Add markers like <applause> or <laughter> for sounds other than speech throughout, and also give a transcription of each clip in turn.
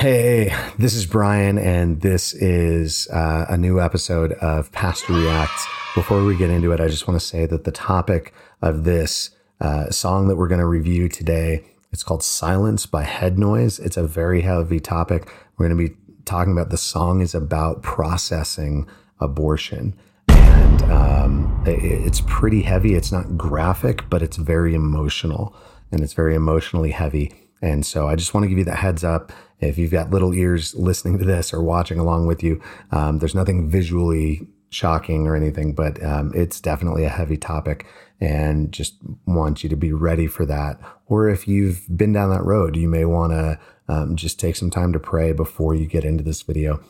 Hey, this is Brian, and this is uh, a new episode of Pastor Reacts. Before we get into it, I just want to say that the topic of this uh, song that we're going to review today it's called Silence by Headnoise. It's a very heavy topic. We're going to be talking about the song is about processing abortion, and um, it, it's pretty heavy. It's not graphic, but it's very emotional, and it's very emotionally heavy. And so I just want to give you that heads up. If you've got little ears listening to this or watching along with you, um, there's nothing visually shocking or anything, but um, it's definitely a heavy topic and just want you to be ready for that. Or if you've been down that road, you may want to um, just take some time to pray before you get into this video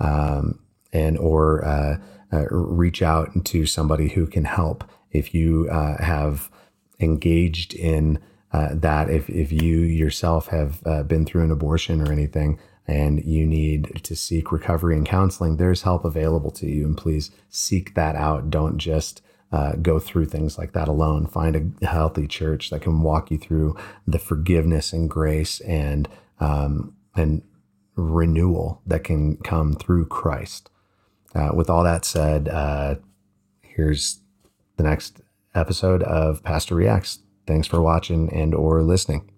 um, and or uh, uh, reach out to somebody who can help if you uh, have engaged in uh, that if, if you yourself have uh, been through an abortion or anything and you need to seek recovery and counseling, there's help available to you. And please seek that out. Don't just uh, go through things like that alone. Find a healthy church that can walk you through the forgiveness and grace and um, and renewal that can come through Christ. Uh, with all that said, uh, here's the next episode of Pastor Reacts. Thanks for watching and or listening.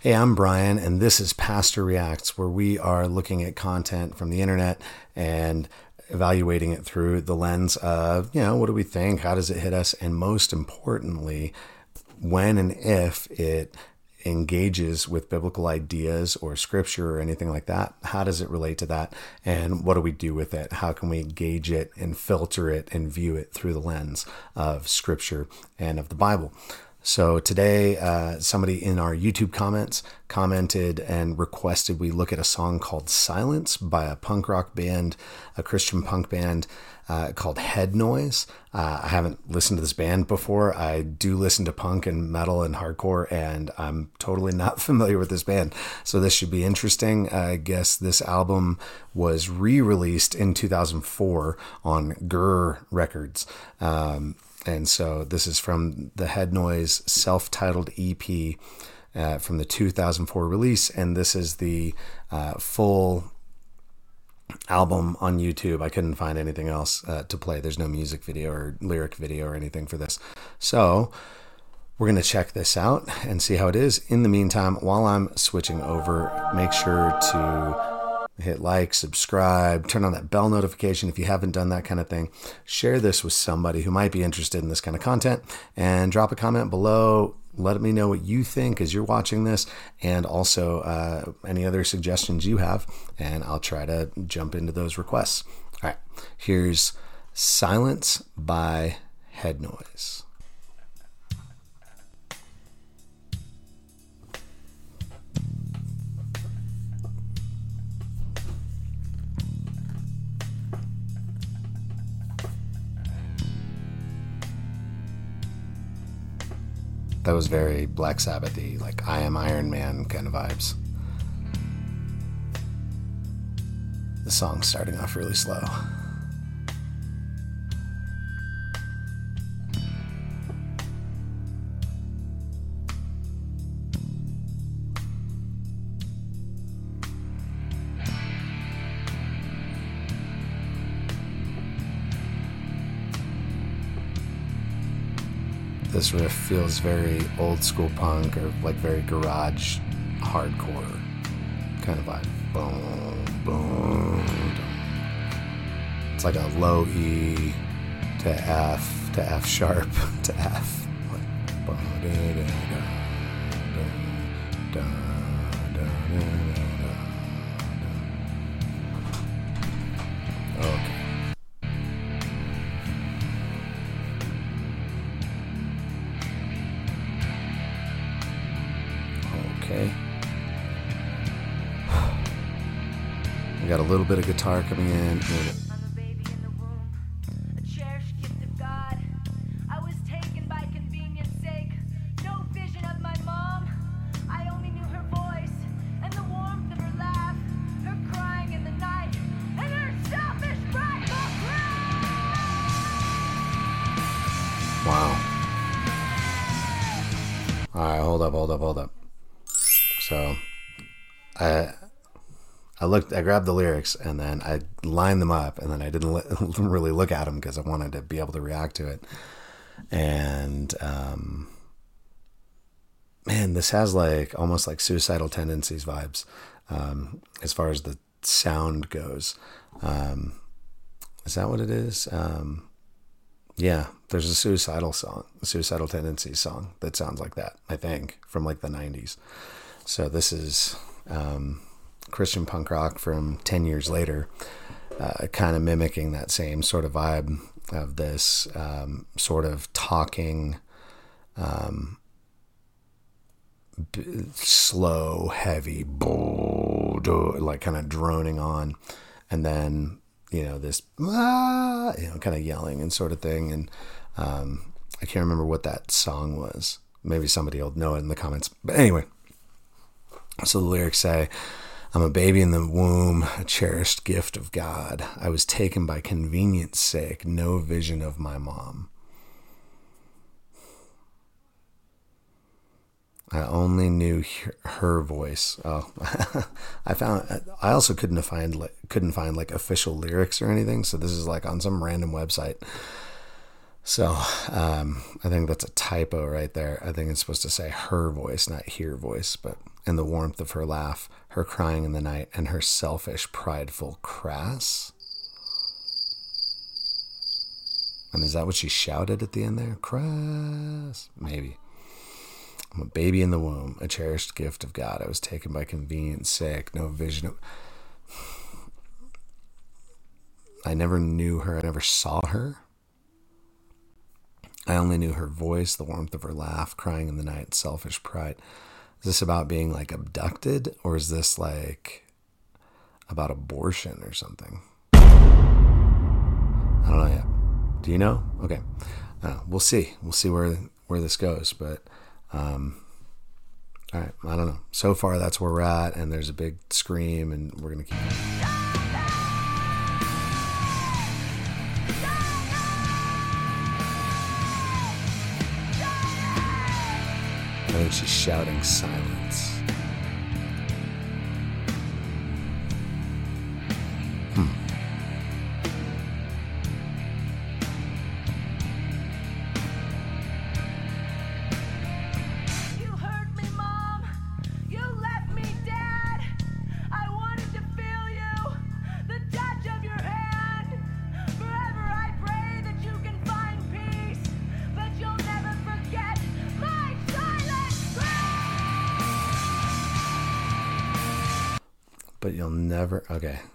Hey, I'm Brian, and this is Pastor Reacts, where we are looking at content from the internet and evaluating it through the lens of, you know, what do we think? How does it hit us? And most importantly, when and if it engages with biblical ideas or scripture or anything like that, how does it relate to that? And what do we do with it? How can we gauge it and filter it and view it through the lens of scripture and of the Bible? So today, uh, somebody in our YouTube comments commented and requested we look at a song called Silence by a punk rock band, a Christian punk band uh, called Headnoise. Uh, I haven't listened to this band before. I do listen to punk and metal and hardcore, and I'm totally not <laughs> familiar with this band. So this should be interesting. I guess this album was re released in 2004 on Grrr Records. Um, and so this is from the Headnoise self titled EP. Uh, from the 2004 release, and this is the uh, full album on YouTube. I couldn't find anything else uh, to play. There's no music video or lyric video or anything for this. So we're going to check this out and see how it is. In the meantime, while I'm switching over, make sure to hit like, subscribe, turn on that bell notification if you haven't done that kind of thing. Share this with somebody who might be interested in this kind of content and drop a comment below let me know what you think as you're watching this and also uh, any other suggestions you have, and I'll try to jump into those requests. All right, here's Silence by Headnoise. That was very Black Sabbathy, like I am Iron Man kind of vibes. The song's starting off really slow. This riff feels very old school punk or like very garage hardcore kind of vibe. Boom, boom. It's like a low E to F to F sharp <laughs> to F. Okay. Night, and her selfish, prideful cry. Wow. All right, hold up, hold up, hold up. So I I looked, I grabbed the lyrics and then I lined them up and then I didn't li- <laughs> really look at them because I wanted to be able to react to it. And, um, man, this has like almost like suicidal tendencies vibes, um, as far as the sound goes. Um, is that what it is? Um, yeah, there's a suicidal song, a suicidal tendencies song that sounds like that, I think, from like the 90s. So this is, um, Christian punk rock from 10 years later, uh, kind of mimicking that same sort of vibe of this um, sort of talking, um, b- slow, heavy, like kind of droning on. And then, you know, this, ah, you know, kind of yelling and sort of thing. And um, I can't remember what that song was. Maybe somebody will know it in the comments. But anyway, so the lyrics say, I'm a baby in the womb, a cherished gift of God. I was taken by convenience sake, no vision of my mom. I only knew her voice. Oh, <laughs> I found. I also couldn't find couldn't find like official lyrics or anything. So this is like on some random website. So um, I think that's a typo right there. I think it's supposed to say her voice, not hear voice. But in the warmth of her laugh, her crying in the night, and her selfish, prideful crass. And is that what she shouted at the end there? Crass. Maybe. I'm a baby in the womb, a cherished gift of God. I was taken by convenience sake, no vision of. I never knew her, I never saw her. I only knew her voice, the warmth of her laugh, crying in the night, selfish pride. Is this about being like abducted, or is this like about abortion or something? I don't know yet. Do you know? Okay, uh, we'll see. We'll see where where this goes, but um, all right, I don't know. So far, that's where we're at, and there's a big scream, and we're gonna keep. She's shouting silence.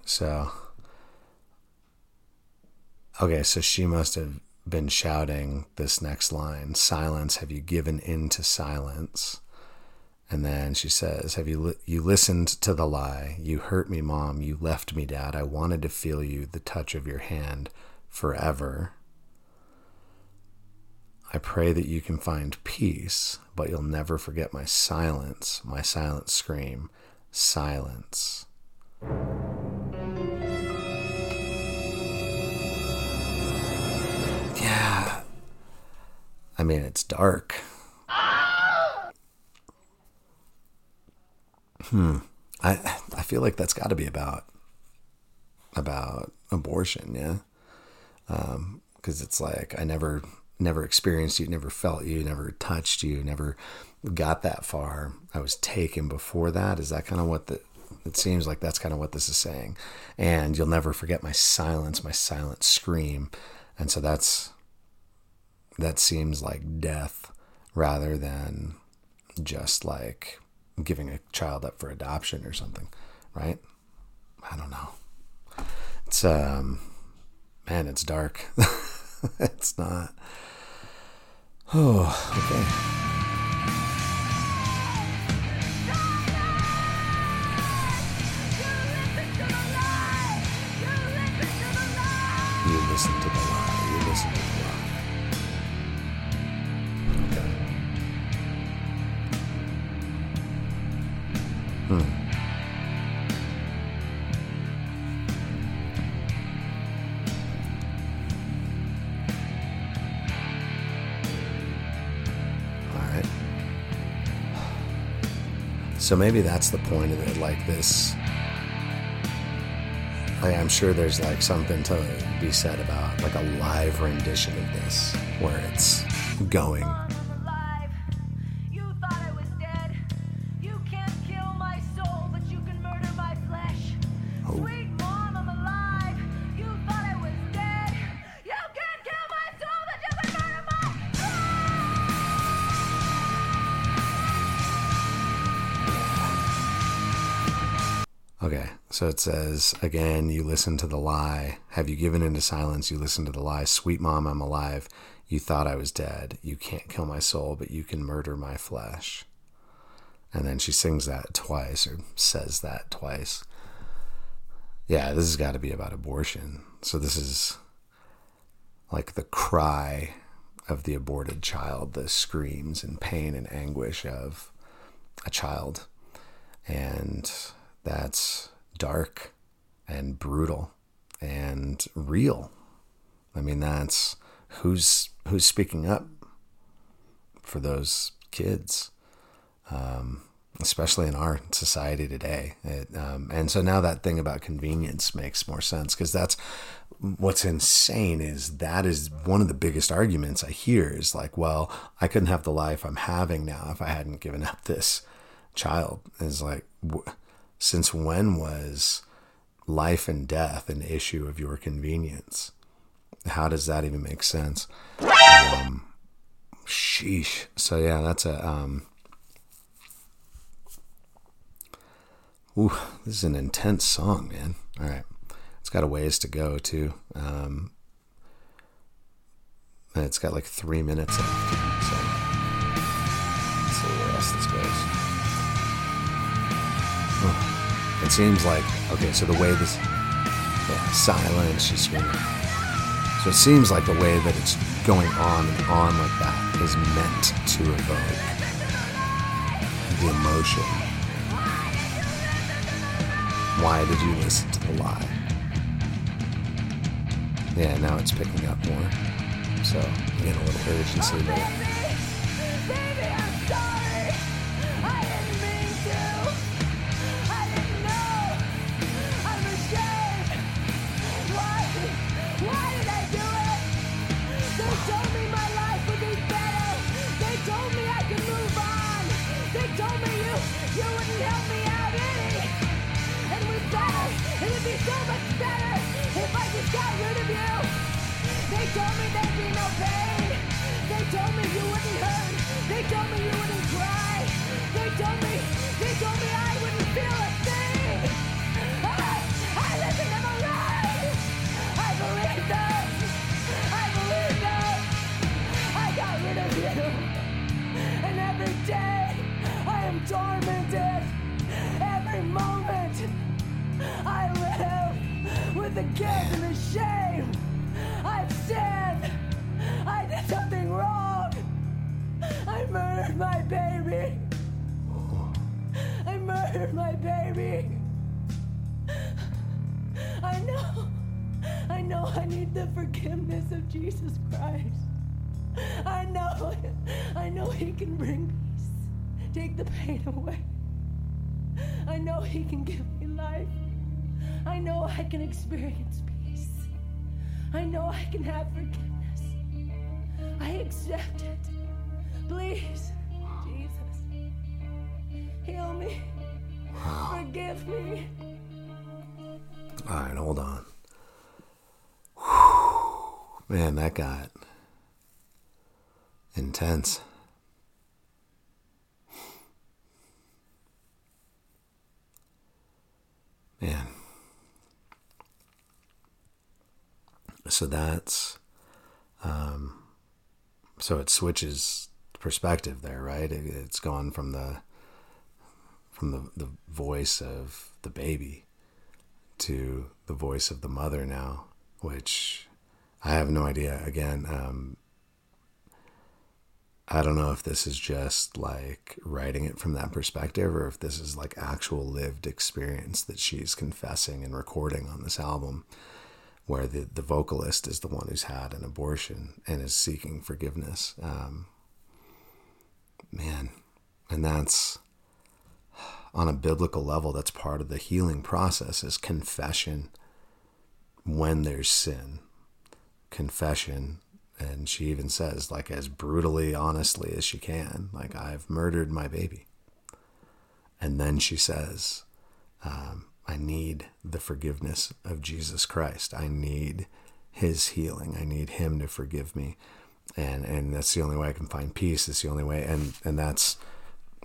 So okay so she must have been shouting this next line silence have you given in to silence and then she says have you li- you listened to the lie you hurt me mom you left me dad i wanted to feel you the touch of your hand forever I pray that you can find peace, but you'll never forget my silence, my silent scream. Silence. Yeah. I mean, it's dark. Hmm. I I feel like that's got to be about about abortion, yeah. Um, because it's like I never never experienced you, never felt you, never touched you, never got that far. I was taken before that. Is that kind of what the it seems like that's kind of what this is saying. And you'll never forget my silence, my silent scream. And so that's that seems like death rather than just like giving a child up for adoption or something, right? I don't know. It's um man, it's dark. <laughs> it's not. Oh, <sighs> okay. So maybe that's the point of it. Like this, like I'm sure there's like something to be said about like a live rendition of this where it's going. So it says again, you listen to the lie. Have you given into silence? You listen to the lie. Sweet mom, I'm alive. You thought I was dead. You can't kill my soul, but you can murder my flesh. And then she sings that twice or says that twice. Yeah, this has got to be about abortion. So this is like the cry of the aborted child, the screams and pain and anguish of a child. And that's dark and brutal and real. I mean, that's who's who's speaking up for those kids, um, especially in our society today. It, um, and so now that thing about convenience makes more sense because that's what's insane is that is one of the biggest arguments I hear is like, well, I couldn't have the life I'm having now if I hadn't given up this child. Is like, wh- since when was life and death an issue of your convenience? How does that even make sense? Um, sheesh. So yeah, that's a um. Ooh, this is an intense song, man. All right, it's got a ways to go too. Um, and it's got like three minutes left. So let's see where else this goes. It seems like okay. So the way this yeah, silence, screaming. So it seems like the way that it's going on and on like that is meant to evoke the emotion. Why did you listen to the lie? Yeah, now it's picking up more. So get a little urgency there. They told me there'd be no pain. They told me you wouldn't hurt. They told me you wouldn't cry. They told me, they told me I wouldn't feel the forgiveness of Jesus Christ. I know. I know He can bring peace, take the pain away. I know He can give me life. I know I can experience peace. I know I can have forgiveness. I accept it. Please, Jesus, heal me. Forgive me. All right, hold on. Man, that got intense. Man. So that's um so it switches perspective there, right? It, it's gone from the from the, the voice of the baby to the voice of the mother now, which I have no idea. Again, um, I don't know if this is just like writing it from that perspective or if this is like actual lived experience that she's confessing and recording on this album, where the, the vocalist is the one who's had an abortion and is seeking forgiveness. Um, man, and that's on a biblical level, that's part of the healing process is confession when there's sin. Confession. And she even says, like, as brutally, honestly as she can, like, I've murdered my baby. And then she says, um, I need the forgiveness of Jesus Christ. I need his healing. I need him to forgive me. And and that's the only way I can find peace. It's the only way and and that's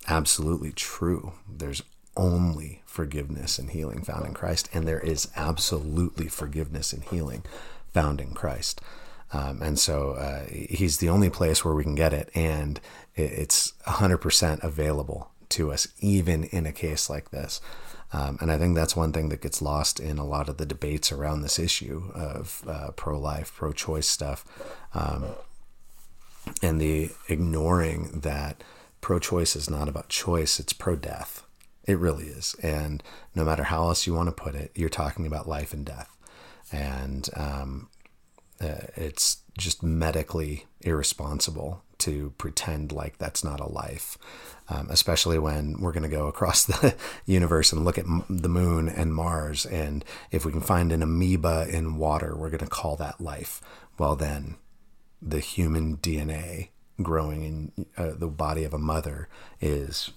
absolutely true. There's only forgiveness and healing found in Christ, and there is absolutely forgiveness and healing found in Christ. Um, and so uh, he's the only place where we can get it, and it's 100% available to us, even in a case like this. Um, and I think that's one thing that gets lost in a lot of the debates around this issue of uh, pro life, pro choice stuff, um, and the ignoring that pro choice is not about choice, it's pro death. It really is. And no matter how else you want to put it, you're talking about life and death. And um, uh, it's just medically irresponsible to pretend like that's not a life, um, especially when we're going to go across <laughs> the universe and look at m- the moon and Mars. And if we can find an amoeba in water, we're going to call that life. Well, then the human DNA growing in uh, the body of a mother is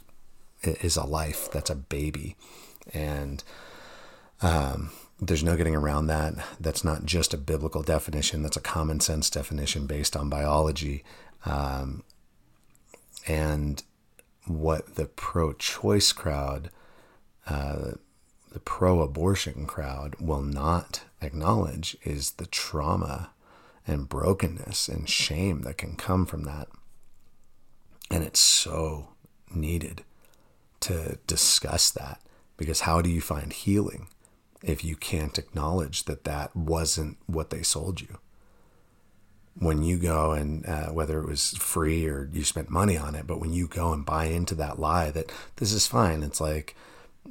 is a life that's a baby and um, there's no getting around that. That's not just a biblical definition that's a common sense definition based on biology. Um, and what the pro-choice crowd uh, the pro-abortion crowd will not acknowledge is the trauma and brokenness and shame that can come from that. And it's so needed to discuss that because how do you find healing if you can't acknowledge that that wasn't what they sold you? When you go and uh, whether it was free or you spent money on it, but when you go and buy into that lie that this is fine, it's like,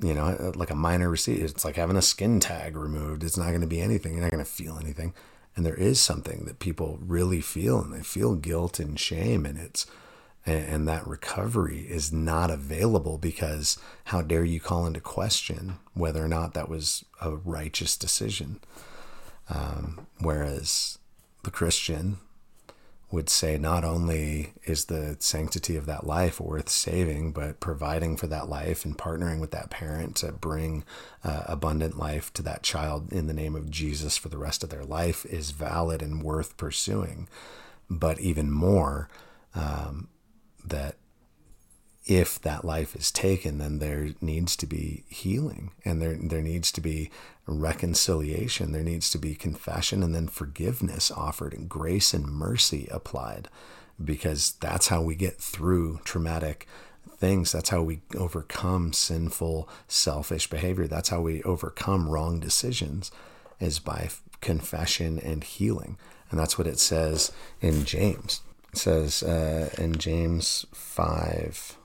you know, like a minor receipt. It's like having a skin tag removed. It's not going to be anything. You're not going to feel anything and there is something that people really feel and they feel guilt and shame and it's and that recovery is not available because how dare you call into question whether or not that was a righteous decision um, whereas the christian would say not only is the sanctity of that life worth saving, but providing for that life and partnering with that parent to bring uh, abundant life to that child in the name of Jesus for the rest of their life is valid and worth pursuing. But even more, um, that if that life is taken, then there needs to be healing and there, there needs to be reconciliation. There needs to be confession and then forgiveness offered and grace and mercy applied because that's how we get through traumatic things. That's how we overcome sinful, selfish behavior. That's how we overcome wrong decisions is by confession and healing. And that's what it says in James. Says uh, in James 5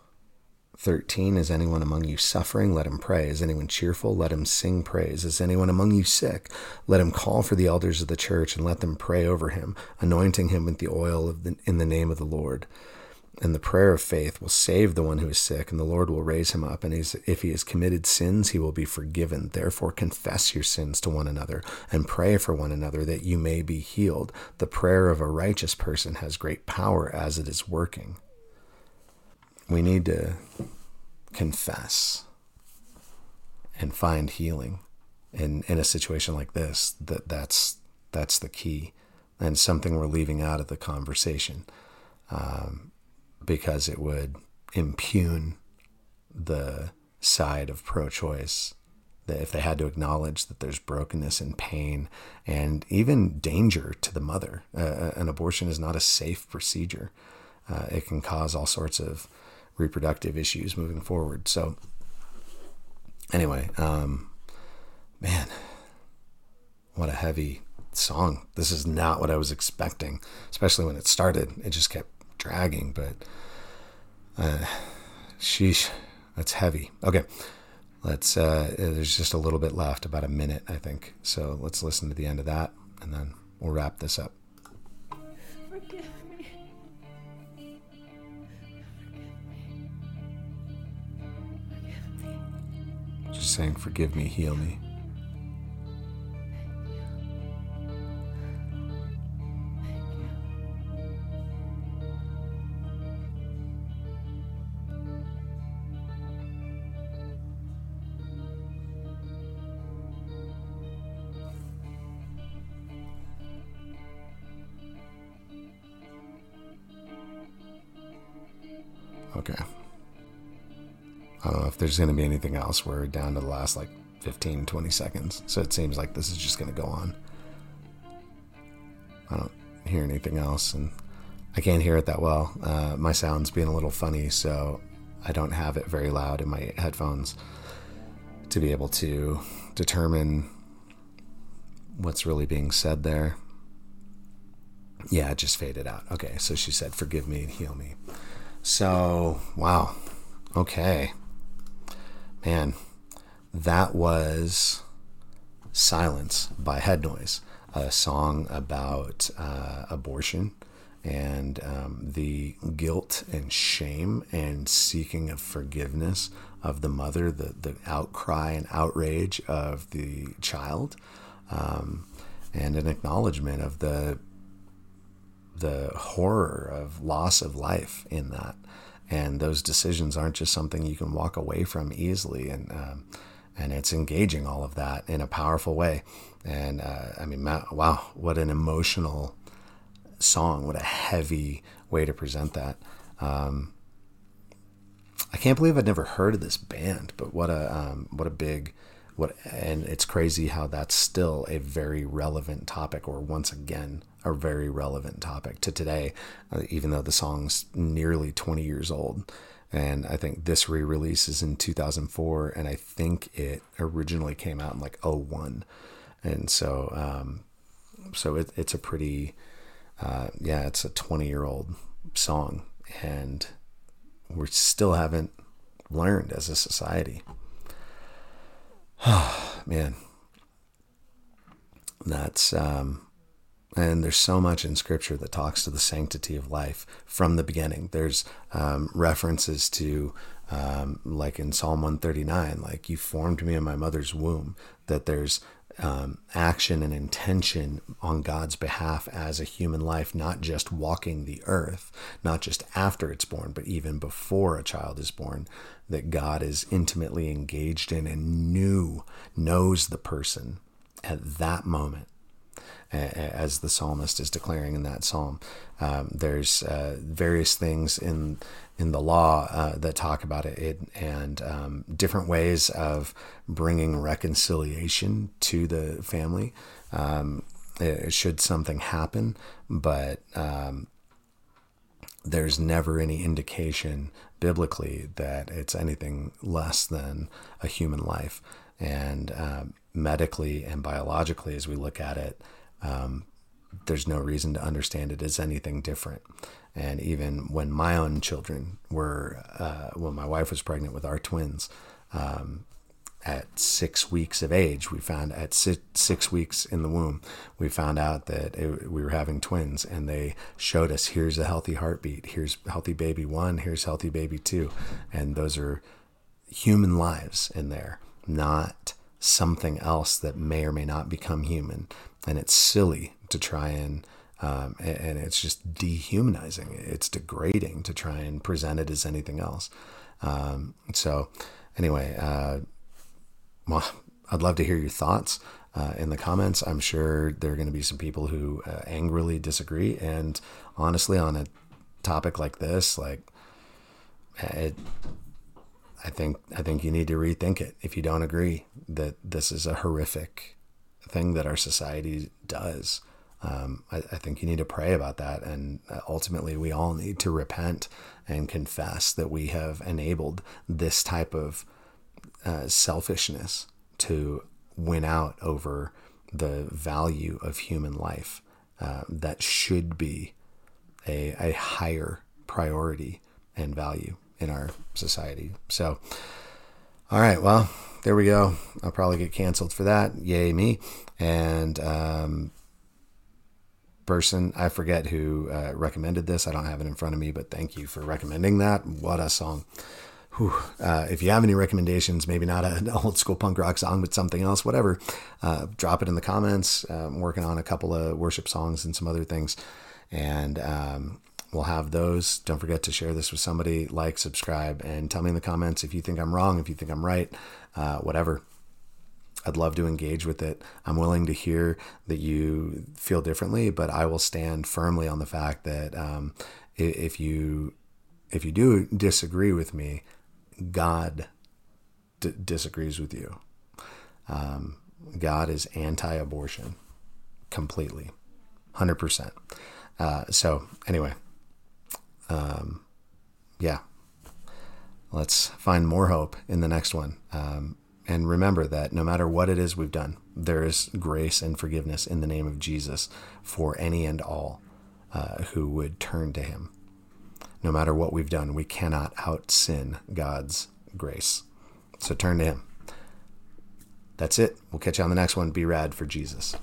13 Is anyone among you suffering? Let him pray. Is anyone cheerful? Let him sing praise. Is anyone among you sick? Let him call for the elders of the church and let them pray over him, anointing him with the oil the, in the name of the Lord. And the prayer of faith will save the one who is sick, and the Lord will raise him up. And if he has committed sins, he will be forgiven. Therefore, confess your sins to one another and pray for one another that you may be healed. The prayer of a righteous person has great power as it is working we need to confess and find healing in in a situation like this that that's that's the key and something we're leaving out of the conversation um, because it would impugn the side of pro-choice that if they had to acknowledge that there's brokenness and pain and even danger to the mother uh, an abortion is not a safe procedure uh, it can cause all sorts of reproductive issues moving forward. So, anyway, um, man, what a heavy song. This is not what I was expecting, especially when it started. It just kept dragging, but uh, sheesh, that's heavy. Okay. Let's, uh, there's just a little bit left, about a minute, I think. So let's listen to the end of that and then we'll wrap this up. She's saying, Forgive me, heal me. There's going to be anything else. We're down to the last like 15, 20 seconds. So it seems like this is just going to go on. I don't hear anything else. And I can't hear it that well. Uh, my sound's being a little funny, so I don't have it very loud in my headphones to be able to determine what's really being said there. Yeah, it just faded out. Okay, so she said, Forgive me and heal me. So, wow. Okay. Man, that was Silence by Headnoise, a song about uh, abortion and um, the guilt and shame and seeking of forgiveness of the mother, the, the outcry and outrage of the child, um, and an acknowledgement of the the horror of loss of life in that. And those decisions aren't just something you can walk away from easily. And um, and it's engaging all of that in a powerful way. And uh, I mean, wow, what an emotional song! What a heavy way to present that. Um, I can't believe I'd never heard of this band, but what a um, what a big what and it's crazy how that's still a very relevant topic or once again a very relevant topic to today uh, even though the song's nearly 20 years old. And i think this re-release is in 2004 and i think it originally came out in like 01 and so um, so it, it's a pretty uh, yeah it's a 20 year old song and we still haven't learned as a society. <sighs> Man, that's um, and there's so much in scripture that talks to the sanctity of life from the beginning. There's um, references to, um, like in Psalm 139, like you formed me in my mother's womb, that there's um, action and intention on God's behalf as a human life, not just walking the earth, not just after it's born, but even before a child is born, that God is intimately engaged in and knew, knows the person at that moment. As the psalmist is declaring in that psalm, um, there's uh, various things in in the law uh, that talk about it, it and um, different ways of bringing reconciliation to the family. Um, it, should something happen, but um, there's never any indication biblically that it's anything less than a human life. And uh, medically and biologically, as we look at it, um, there's no reason to understand it as anything different. And even when my own children were, uh, when my wife was pregnant with our twins, um, at six weeks of age, we found at six, six weeks in the womb, we found out that it, we were having twins, and they showed us here's a healthy heartbeat, here's healthy baby one, here's healthy baby two, and those are human lives in there, not something else that may or may not become human. And it's silly to try and um, and, it's just dehumanizing. It's degrading to try and present it as anything else. Um, so, anyway, uh, well, <laughs> I'd love to hear your thoughts uh, in the comments. I'm sure there are going to be some people who uh, angrily disagree. And honestly, on a topic like this, like it, I think I think you need to rethink it if you don't agree that this is a horrific thing that our society does. Um, I, I, think you need to pray about that, and uh, ultimately, we all need to repent and confess that we have enabled this type of uh, selfishness to win out over the value of human life uh, that should be a, a higher priority and value in our society. So, all right, well, there we go. I'll probably get canceled for that. Yay, me. And, um, person i forget who uh, recommended this i don't have it in front of me but thank you for recommending that what a song uh, if you have any recommendations, maybe not an <laughs> old school punk rock song, but something else, whatever, uh, drop it in the comments. Uh, I'm working on a couple of worship songs and some other things. And um, we'll have those. Don't forget to share this with somebody, like, subscribe, and tell me in the comments if you think I'm wrong, if you think I'm right, uh, whatever. I'd love to engage with it. I'm willing to hear that you feel differently, but I will stand firmly on the fact that um, if you if you do disagree with me, God d- disagrees with you. Um, God is anti-abortion completely, hundred uh, percent. So anyway, um, yeah, let's find more hope in the next one. Um, and remember that no matter what it is we've done, there is grace and forgiveness in the name of Jesus for any and all uh, who would turn to him. No matter what we've done, we cannot out sin God's grace. So turn to him. That's it. We'll catch you on the next one. Be rad for Jesus.